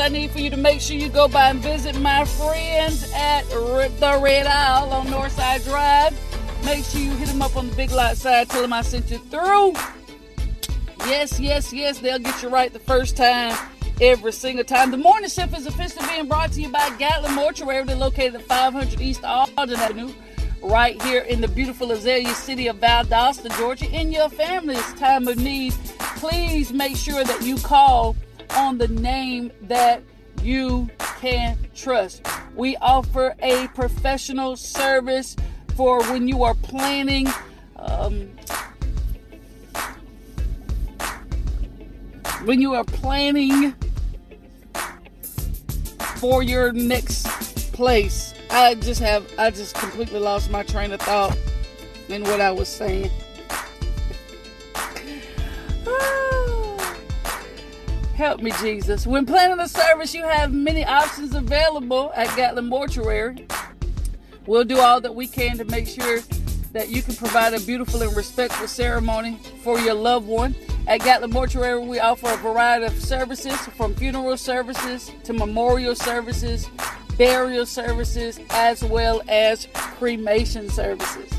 I need for you to make sure you go by and visit my friends at the Red Isle on Northside Drive. Make sure you hit them up on the big lot side. Tell them I sent you through. Yes, yes, yes, they'll get you right the first time every single time. The morning shift is officially being brought to you by Gatlin Mortuary. They're located at 500 East Alden Avenue, right here in the beautiful Azalea City of Valdosta, Georgia. In your family's time of need, please make sure that you call on the name that you can trust. We offer a professional service for when you are planning. Um, when you are planning for your next place. I just have, I just completely lost my train of thought in what I was saying. Help me, Jesus. When planning a service, you have many options available at Gatlin Mortuary. We'll do all that we can to make sure that you can provide a beautiful and respectful ceremony for your loved one. At Gatlin Mortuary, we offer a variety of services from funeral services to memorial services, burial services, as well as cremation services.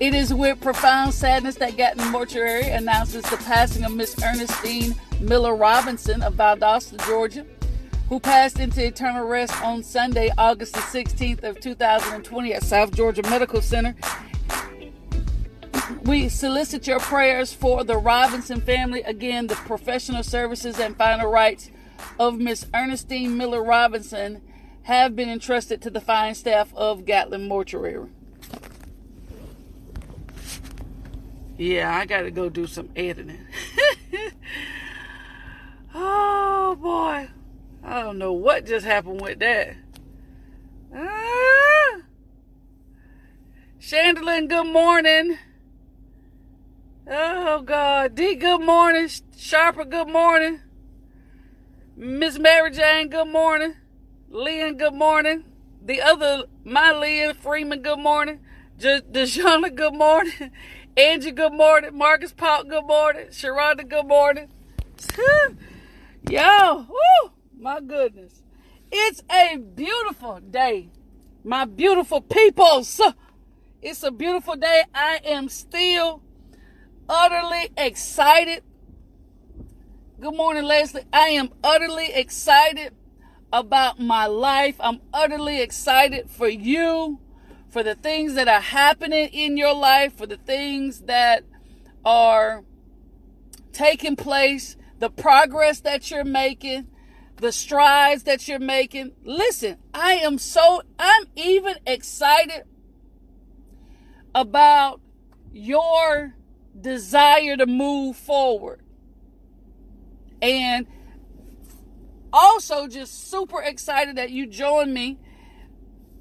It is with profound sadness that Gatlin Mortuary announces the passing of Miss Ernestine Miller Robinson of Valdosta, Georgia, who passed into eternal rest on Sunday, August the 16th of 2020 at South Georgia Medical Center we solicit your prayers for the Robinson family. Again, the professional services and final rites of Miss Ernestine Miller Robinson have been entrusted to the fine staff of Gatlin Mortuary. Yeah, I got to go do some editing. oh boy, I don't know what just happened with that. Ah! Chandelier, good morning. Oh God, D. Good morning, Sharper. Good morning, Miss Mary Jane. Good morning, Lynn. Good morning. The other, my Lynn Freeman. Good morning. J- Dejana. Good morning. Angie. Good morning. Marcus Paul. Good morning. Sharonda. Good morning. Yo, woo, my goodness, it's a beautiful day, my beautiful peoples. It's a beautiful day. I am still utterly excited. Good morning, Leslie. I am utterly excited about my life. I'm utterly excited for you, for the things that are happening in your life, for the things that are taking place, the progress that you're making, the strides that you're making. Listen, I am so, I'm even excited about your desire to move forward. And also just super excited that you joined me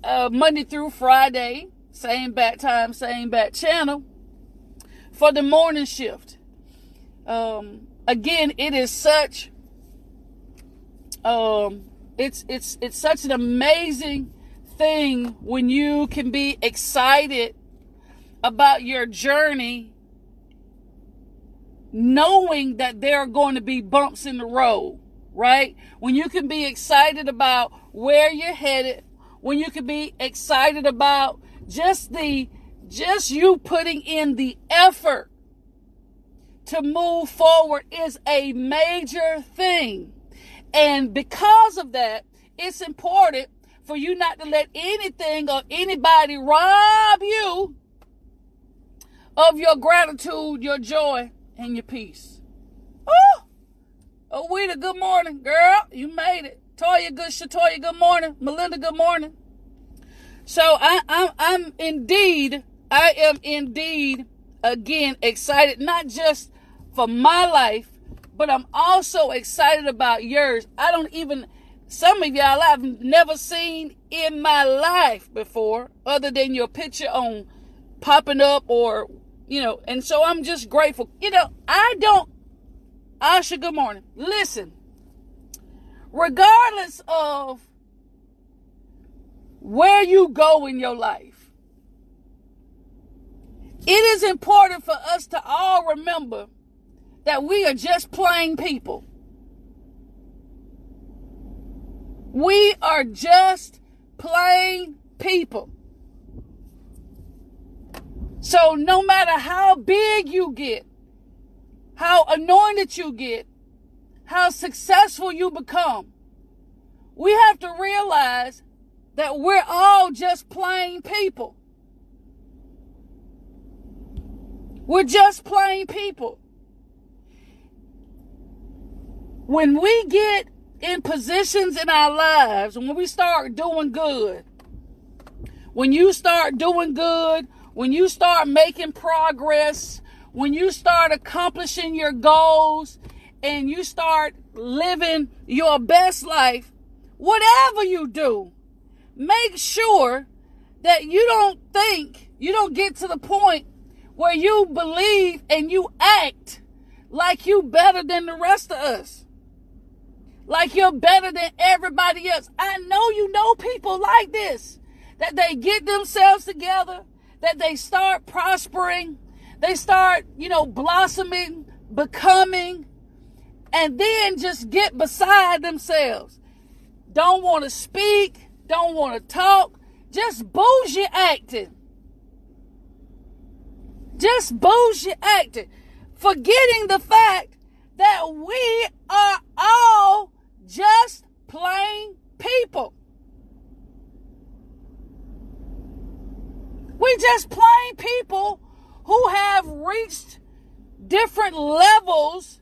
uh, Monday through Friday, same bat time, same bat channel, for the morning shift. Um, again, it is such um, it's it's it's such an amazing thing when you can be excited about your journey knowing that there are going to be bumps in the road, right? When you can be excited about where you're headed, when you can be excited about just the just you putting in the effort to move forward is a major thing. And because of that, it's important for you not to let anything or anybody rob you of your gratitude, your joy, and your peace. Oh, oh, Wita, good morning, girl. You made it. Toya, good. Shatoya, good morning. Melinda, good morning. So I, I'm, I'm indeed, I am indeed again excited, not just for my life, but I'm also excited about yours. I don't even, some of y'all I've never seen in my life before, other than your picture on popping up or you know, and so I'm just grateful. You know, I don't, Asha, good morning. Listen, regardless of where you go in your life. It is important for us to all remember that we are just plain people. We are just plain people. So no matter how big you get, how anointed you get, how successful you become, we have to realize that we're all just plain people. We're just plain people. When we get in positions in our lives, when we start doing good, when you start doing good, when you start making progress, when you start accomplishing your goals, and you start living your best life, whatever you do, make sure that you don't think, you don't get to the point where you believe and you act like you better than the rest of us. Like you're better than everybody else. I know you know people like this. That they get themselves together, that they start prospering, they start, you know, blossoming, becoming, and then just get beside themselves. Don't want to speak, don't want to talk, just bougie acting. Just bougie acting. Forgetting the fact that we are all just plain people. We just plain people who have reached different levels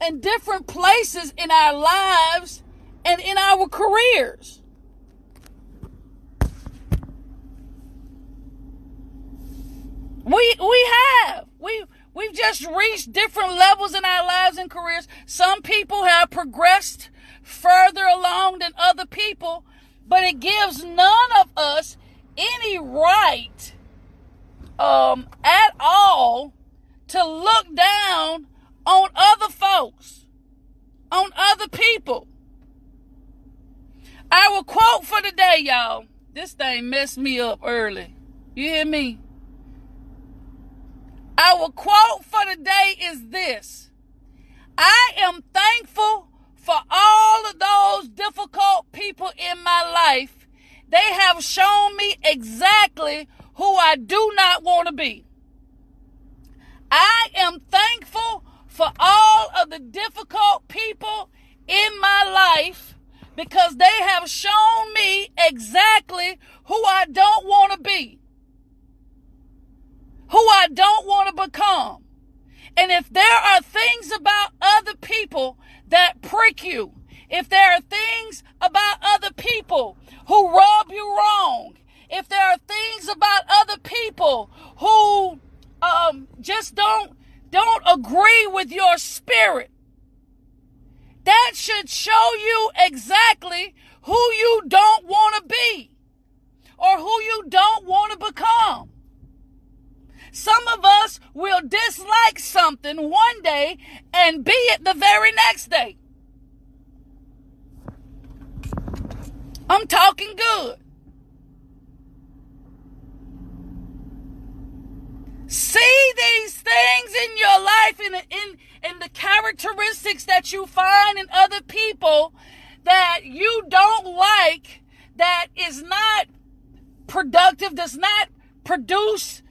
and different places in our lives and in our careers. We we have. Just reached different levels in our lives and careers. Some people have progressed further along than other people, but it gives none of us any right um at all to look down on other folks, on other people. I will quote for the day, y'all. This thing messed me up early. You hear me? Our quote for the day is this I am thankful for all of those difficult people in my life. They have shown me exactly who I do not want to be. I am thankful for all of the difficult people in my life because they have shown me exactly who I don't want to be who I don't want to become. And if there are things about other people that prick you, if there are things about other people who rub you wrong, if there are things about other people who um, just don't don't agree with your spirit, that should show you exactly who you don't want to be or who you don't want to become. Some of us will dislike something one day and be it the very next day. I'm talking good. See these things in your life in, in, in the characteristics that you find in other people that you don't like, that is not productive, does not produce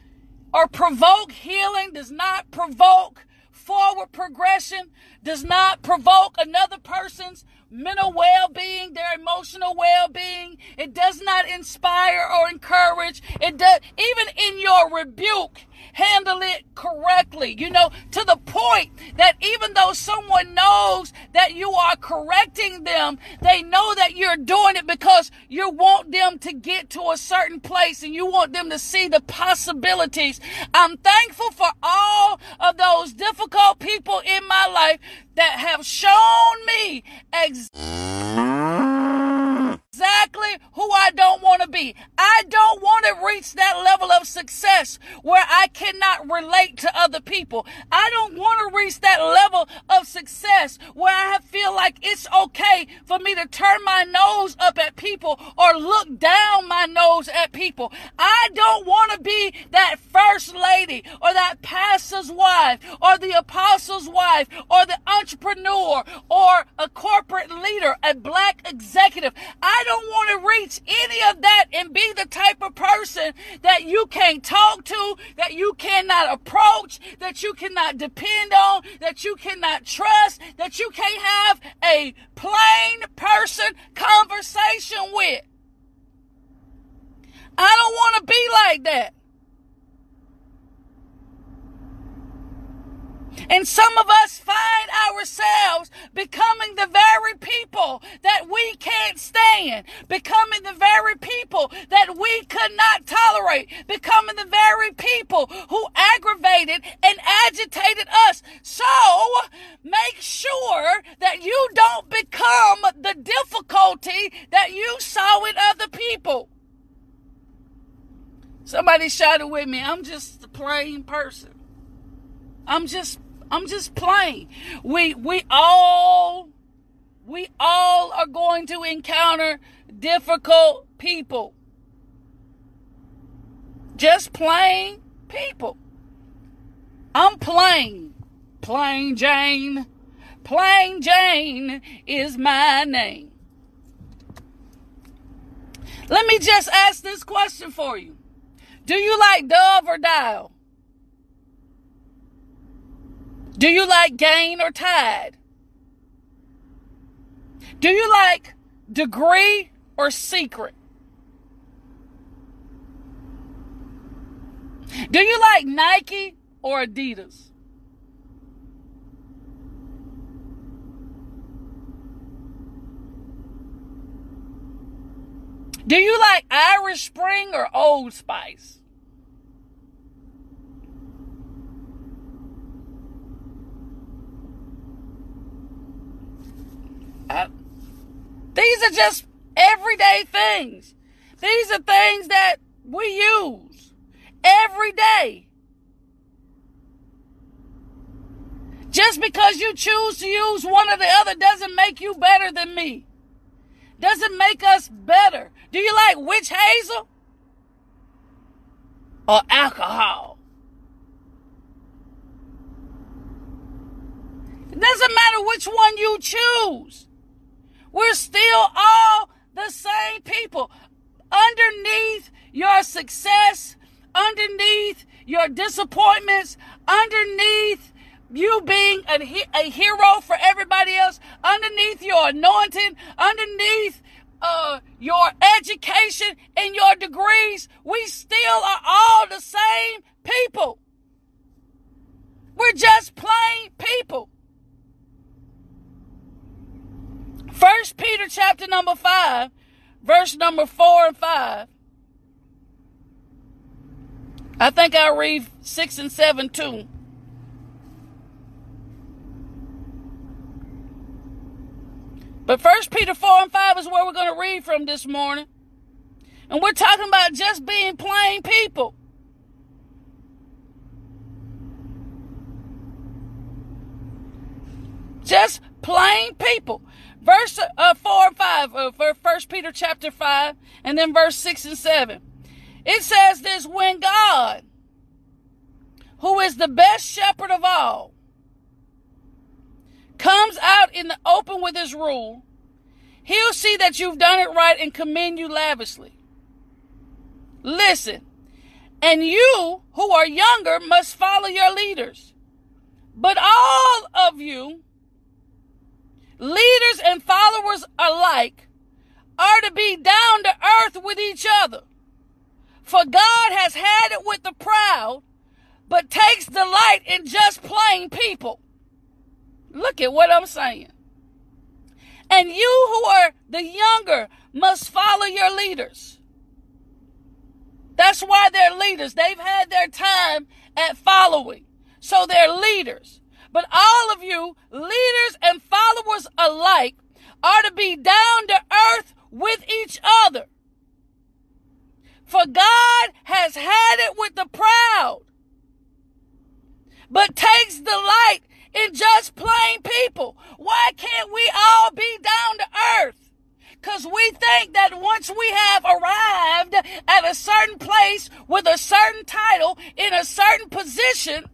or provoke healing, does not provoke forward progression, does not provoke another person's mental well-being, their emotional well-being. It does not inspire or encourage. It does even in your rebuke, handle it correctly. You know, to the point that even though someone knows that you are correcting them, they know that you're doing it because you want them to get to a certain place and you want them to see the possibilities. I'm thankful for all of those difficult people in my life that have shown me exactly who I don't want to be. I I don't want to reach that level of success where I cannot relate to other people. I don't want to reach that level of success where I feel like it's okay for me to turn my nose up at people or look down my nose at people. I don't want to be that first lady or that pastor's wife or the apostle's wife or the entrepreneur or a corporate leader, a black executive. I don't want to reach any of that and be the type of person that you can't talk to, that you cannot approach, that you cannot depend on, that you cannot trust, that you can't have a plain person conversation with. I don't want to be like that. And some of us find ourselves becoming the very people that we can't stand, becoming the very people that we could not tolerate, becoming the very people who aggravated and agitated us. So make sure that you don't become the difficulty that you saw in other people. Somebody shouted with me, I'm just a plain person. I'm just I'm just playing. We we all we all are going to encounter difficult people. Just plain people. I'm plain. Plain Jane. Plain Jane is my name. Let me just ask this question for you. Do you like Dove or Dial? Do you like Gain or Tide? Do you like Degree or Secret? Do you like Nike or Adidas? Do you like Irish Spring or Old Spice? I, these are just everyday things. These are things that we use every day. Just because you choose to use one or the other doesn't make you better than me. Doesn't make us better. Do you like witch hazel? Or alcohol? It doesn't matter which one you choose. We're still all the same people. Underneath your success, underneath your disappointments, underneath you being a, a hero for everybody else, underneath your anointing, underneath uh, your education and your degrees, we still are all the same people. We're just plain people. First Peter chapter number 5, verse number 4 and 5. I think I'll read 6 and 7 too. But First Peter 4 and 5 is where we're going to read from this morning. And we're talking about just being plain people. Just plain people verse uh, 4 and 5 uh, for 1 Peter chapter 5 and then verse 6 and 7. It says this, when God, who is the best shepherd of all, comes out in the open with his rule, he'll see that you've done it right and commend you lavishly. Listen, and you who are younger must follow your leaders. But all of you leaders and followers alike are to be down to earth with each other. For God has had it with the proud, but takes delight in just plain people. Look at what I'm saying. And you who are the younger must follow your leaders. That's why they're leaders. They've had their time at following. So they're leaders. But all of you, leaders and followers alike, are to be down to earth with each other. For God has had it with the proud, but takes delight in just plain people. Why can't we all be down to earth? Because we think that once we have arrived at a certain place with a certain title in a certain position,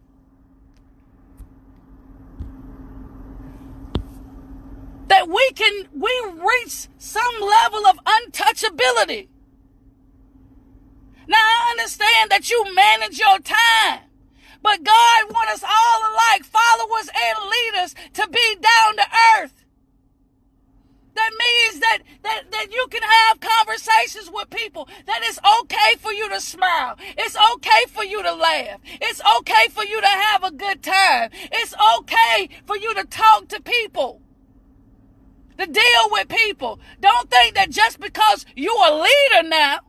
that we can we reach some level of untouchability. Now I understand that you manage your time. But God wants us all alike, followers and leaders, to be down to earth. That means that, that, that you can have conversations with people, that it's okay for you to smile. It's okay for you to laugh. It's okay for you to have a good time. It's okay for you to talk to people. To deal with people. Don't think that just because you're a leader now,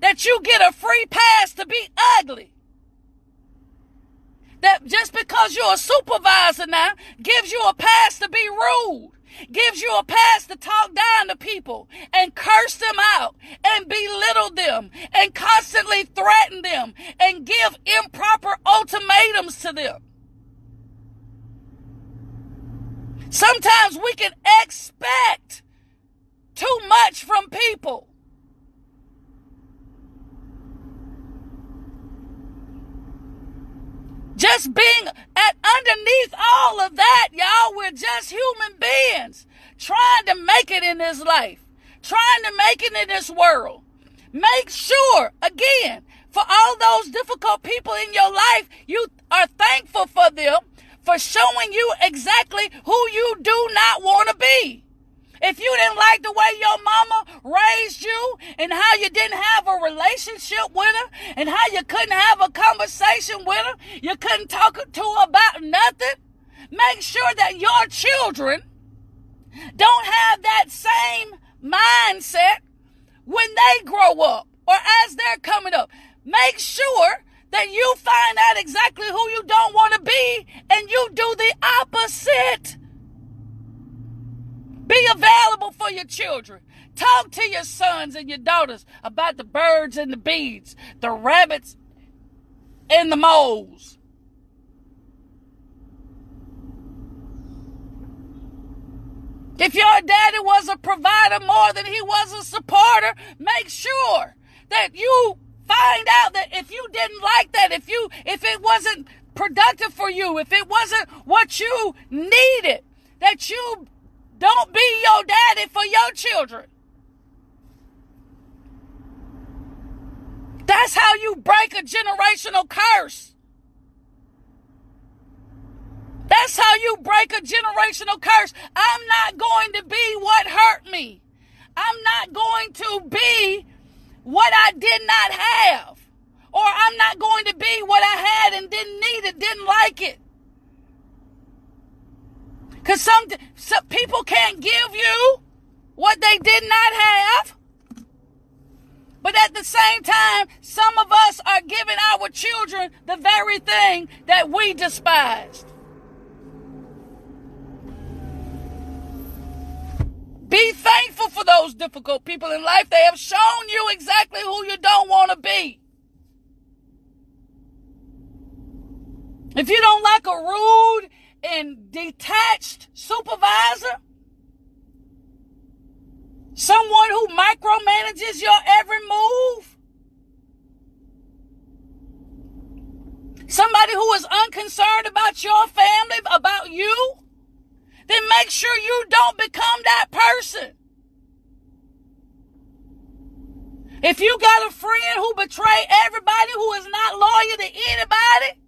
that you get a free pass to be ugly that just because you're a supervisor now gives you a pass to be rude gives you a pass to talk down to people and curse them out and belittle them and constantly threaten them and give improper ultimatums to them. Sometimes we can expect too much from people. Just being at underneath all of that, y'all, we're just human beings trying to make it in this life, trying to make it in this world. Make sure, again, for all those difficult people in your life, you are thankful for them for showing you exactly who you do not want to be. If you didn't like the way your mama raised you and how you didn't have a relationship with her and how you couldn't have a conversation with her, you couldn't talk to her about nothing, make sure that your children don't have that same mindset when they grow up or as they're coming up. Make sure that you find out exactly who you don't want to be and you do the opposite. Be available for your children. Talk to your sons and your daughters about the birds and the bees, the rabbits and the moles. If your daddy was a provider more than he was a supporter, make sure that you find out that if you didn't like that, if you if it wasn't productive for you, if it wasn't what you needed, that you don't be your daddy for your children. That's how you break a generational curse. That's how you break a generational curse. I'm not going to be what hurt me. I'm not going to be what I did not have. Or I'm not going to be what I had and didn't need it, didn't like it. Because some, some people can't give you what they did not have. But at the same time, some of us are giving our children the very thing that we despised. Those difficult people in life. They have shown you exactly who you don't want to be. If you don't like a rude and detached supervisor, someone who micromanages your every move, somebody who is unconcerned about your family, about you, then make sure you don't become that person. If you got a friend who betray everybody, who is not loyal to anybody,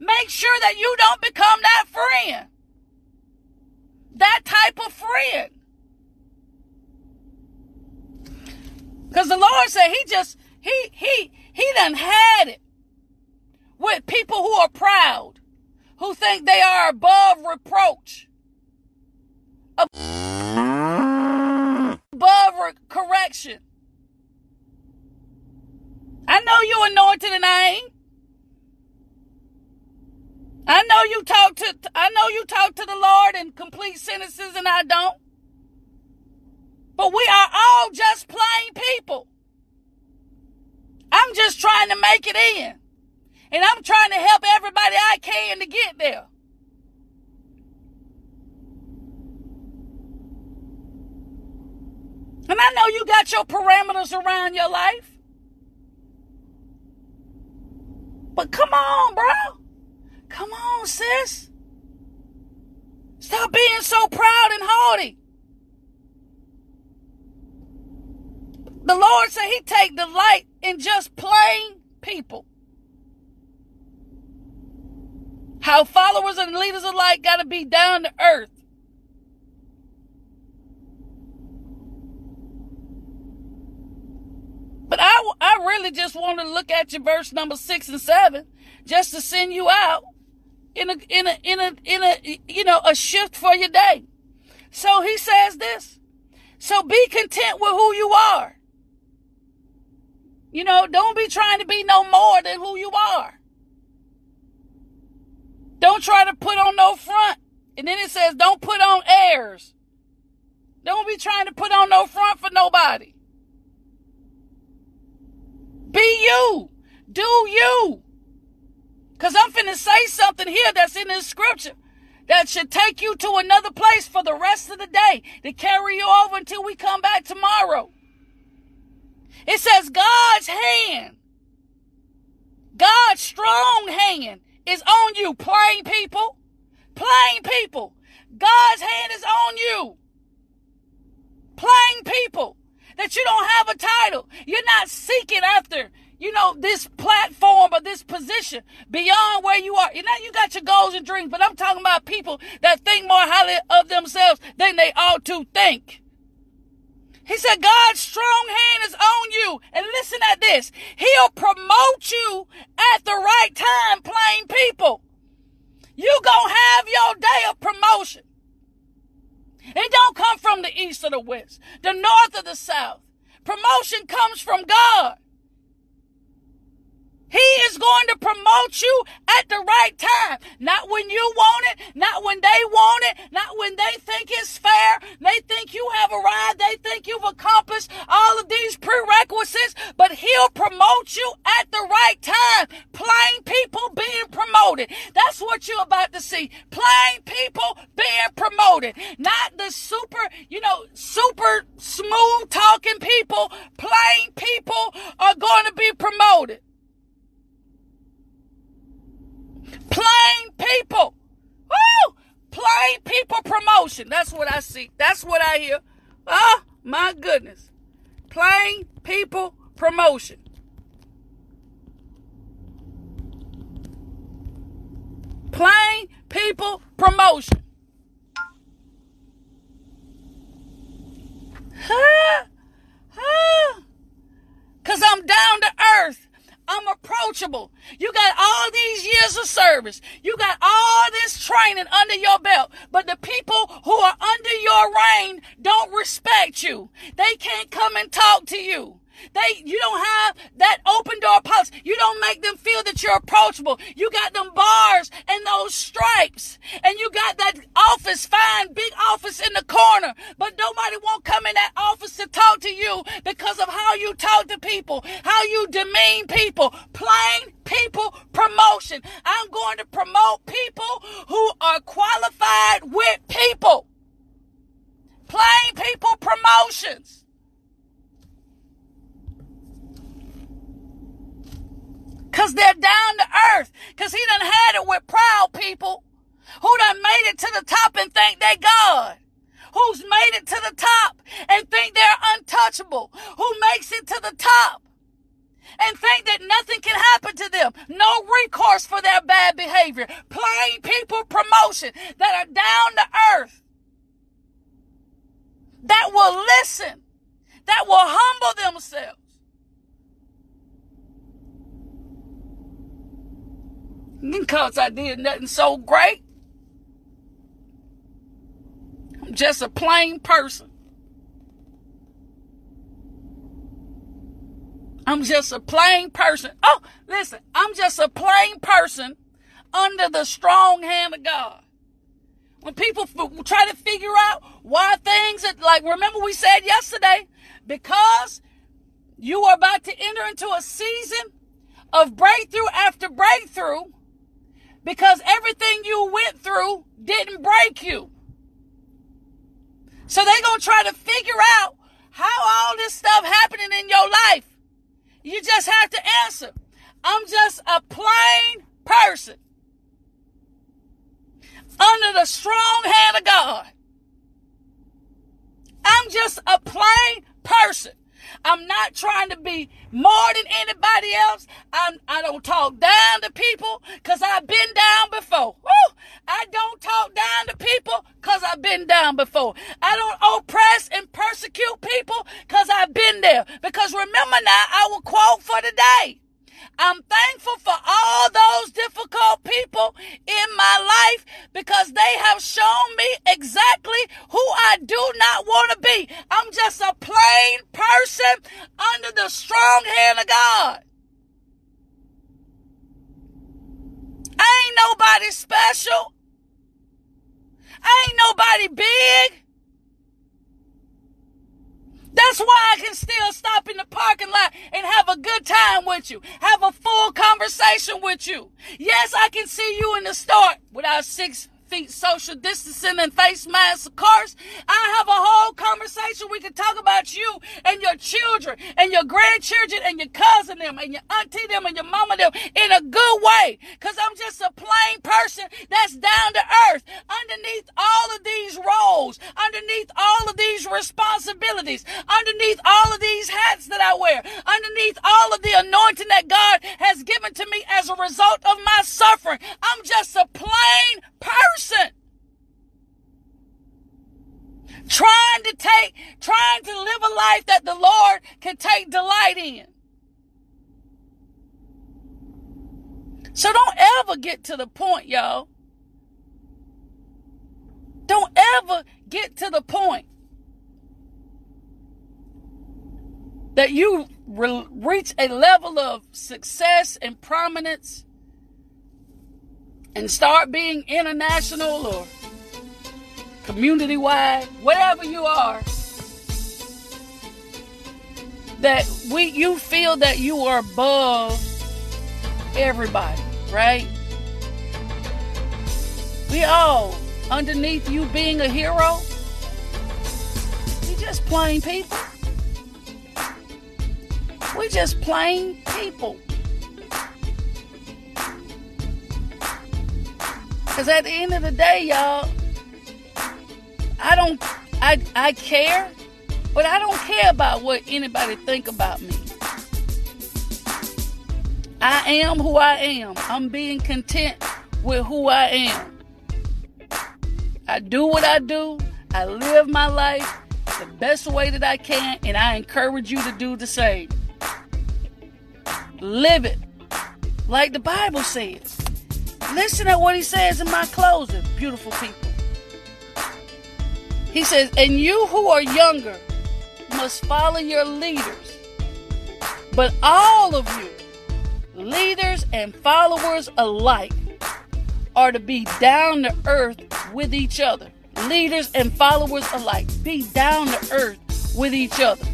Make sure that you don't become that friend. That type of friend. Because the Lord said he just, he, he, he done had it with people who are proud, who think they are above reproach, above correction. I know you anointed and I ain't. I know you talk to I know you talk to the Lord in complete sentences and I don't. But we are all just plain people. I'm just trying to make it in. And I'm trying to help everybody I can to get there. And I know you got your parameters around your life. But come on, bro. Come on, sis. Stop being so proud and haughty. The Lord said he take delight in just plain people. How followers and leaders alike got to be down to earth. But I, I really just want to look at your verse number six and seven just to send you out in a, in a, in a, in a, you know, a shift for your day. So he says this. So be content with who you are. You know, don't be trying to be no more than who you are. Don't try to put on no front. And then it says, don't put on airs. Don't be trying to put on no front for nobody. Be you. Do you. Because I'm finna say something here that's in this scripture that should take you to another place for the rest of the day to carry you over until we come back tomorrow. It says God's hand, God's strong hand is on you, plain people. Plain people. God's hand is on you. Plain people. That you don't have a title. You're not seeking after you know, this platform or this position beyond where you are. You know, you got your goals and dreams, but I'm talking about people that think more highly of themselves than they ought to think. He said, God's strong hand is on you. And listen at this. He'll promote you at the right time, plain people. You gonna have your day of promotion. It don't come from the east or the west, the north or the south. Promotion comes from God. He is going to promote you at the right time. Not when you want it, not when they want it, not when they think it's fair. They think you have arrived. They think you've accomplished all of these prerequisites, but he'll promote you at the right time. Plain people being promoted. That's what you're about to see. Plain people being promoted. Not the super, you know, super smooth talking people. Plain people are going to be promoted. Plain people. Woo! Plain people promotion. That's what I see. That's what I hear. Oh, my goodness. Plain people promotion. Plain people promotion. Huh, Because I'm down to earth. I'm approachable. You got all these years of service. You got all this training under your belt. But the people who are under your reign don't respect you. They can't come and talk to you. They, you don't have that open door policy. You don't make them feel that you're approachable. You got them bars and those stripes, and you got that office, fine big office in the corner, but nobody won't come in that office to talk to you because of how you talk to people, how you demean people. Plain people promotion. I'm going to promote people who are qualified with people. Plain people promotions. Cause they're down to earth. Cause he done had it with proud people who done made it to the top and think they God. Who's made it to the top and think they're untouchable. Who makes it to the top and think that nothing can happen to them. No recourse for their bad behavior. Plain people promotion that are down to earth. That will listen. That will humble themselves. Because I did nothing so great. I'm just a plain person. I'm just a plain person. Oh, listen, I'm just a plain person under the strong hand of God. When people f- try to figure out why things, are, like remember we said yesterday, because you are about to enter into a season of breakthrough after breakthrough because everything you went through didn't break you. So they're going to try to figure out how all this stuff happening in your life. You just have to answer. I'm just a plain person under the strong hand of God. I'm just a plain person. I'm not trying to be more than anybody else. I'm, I don't talk down to people because I've been down before. Woo! I don't talk down to people because I've been down before. I don't oppress and persecute people because I've been there. Because remember now, I will quote for today. I'm thankful for all those difficult people in my life because they have shown me exactly who I do not want to be. I'm just a plain person under the strong hand of God. I ain't nobody special. I ain't nobody big. That's why I can still stop in the parking lot and have a good time with you, have a full conversation with you. Yes, I can see you in the store without six feet social distancing and face masks, of course. I have a whole conversation. We can talk about you and your children and your grandchildren and your cousin them and your auntie them and your mama them in a good way. Cause I'm just a plain person that's down to earth underneath all of these roles, underneath all of these responsibilities, underneath all of these hats that I wear, underneath all of the anointing that God has given to me as a result of my suffering. I'm just a plain person. Trying to take, trying to live a life that the Lord can take delight in. So don't ever get to the point, y'all. Don't ever get to the point that you re- reach a level of success and prominence and start being international or community wide, whatever you are, that we you feel that you are above everybody, right? We all underneath you being a hero, we just plain people. We just plain people. Cause at the end of the day, y'all, I don't I I care, but I don't care about what anybody think about me. I am who I am. I'm being content with who I am. I do what I do. I live my life the best way that I can, and I encourage you to do the same. Live it like the Bible says. Listen to what he says in my closing, beautiful people. He says, And you who are younger must follow your leaders. But all of you, leaders and followers alike, are to be down to earth with each other. Leaders and followers alike, be down to earth with each other.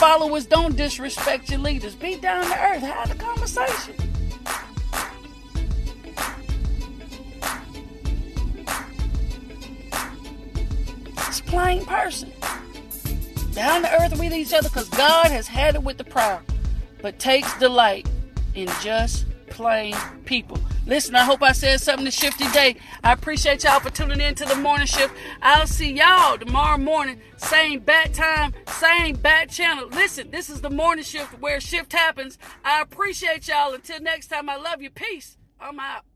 Followers don't disrespect your leaders. Be down to earth. Have a conversation. It's plain person. Down to earth with each other because God has had it with the proud, but takes delight in just plain people. Listen, I hope I said something to shift your day. I appreciate y'all for tuning in to the morning shift. I'll see y'all tomorrow morning, same bat time, same bat channel. Listen, this is the morning shift where shift happens. I appreciate y'all. Until next time, I love you. Peace. I'm out.